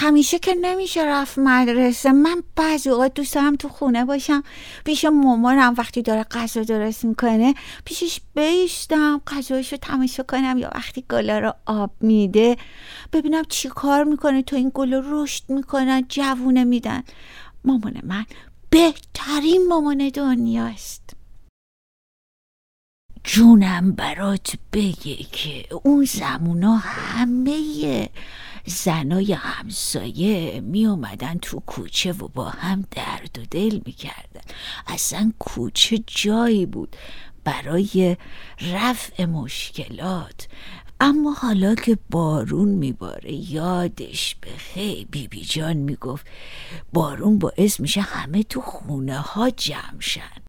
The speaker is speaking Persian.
همیشه که نمیشه رفت مدرسه. من بعضی اوقات دوست دارم تو خونه باشم. پیش مامانم وقتی داره غذا درست می‌کنه پیشش بیستم غذاشو تماشا کنم یا وقتی گلا رو آب میده. ببینم چی کار می‌کنه. تو این گل رشد می‌کنن جوونه میدن. مامان من بهترین مامان دنیاست. جونم برات بگه که اون زمونا همه زنای همسایه می اومدن تو کوچه و با هم درد و دل می کردن. اصلا کوچه جایی بود برای رفع مشکلات. اما حالا که بارون میباره یادش به خیلی بیبی جان می‌گفت بارون باعث میشه همه تو خونه ها جمع شن.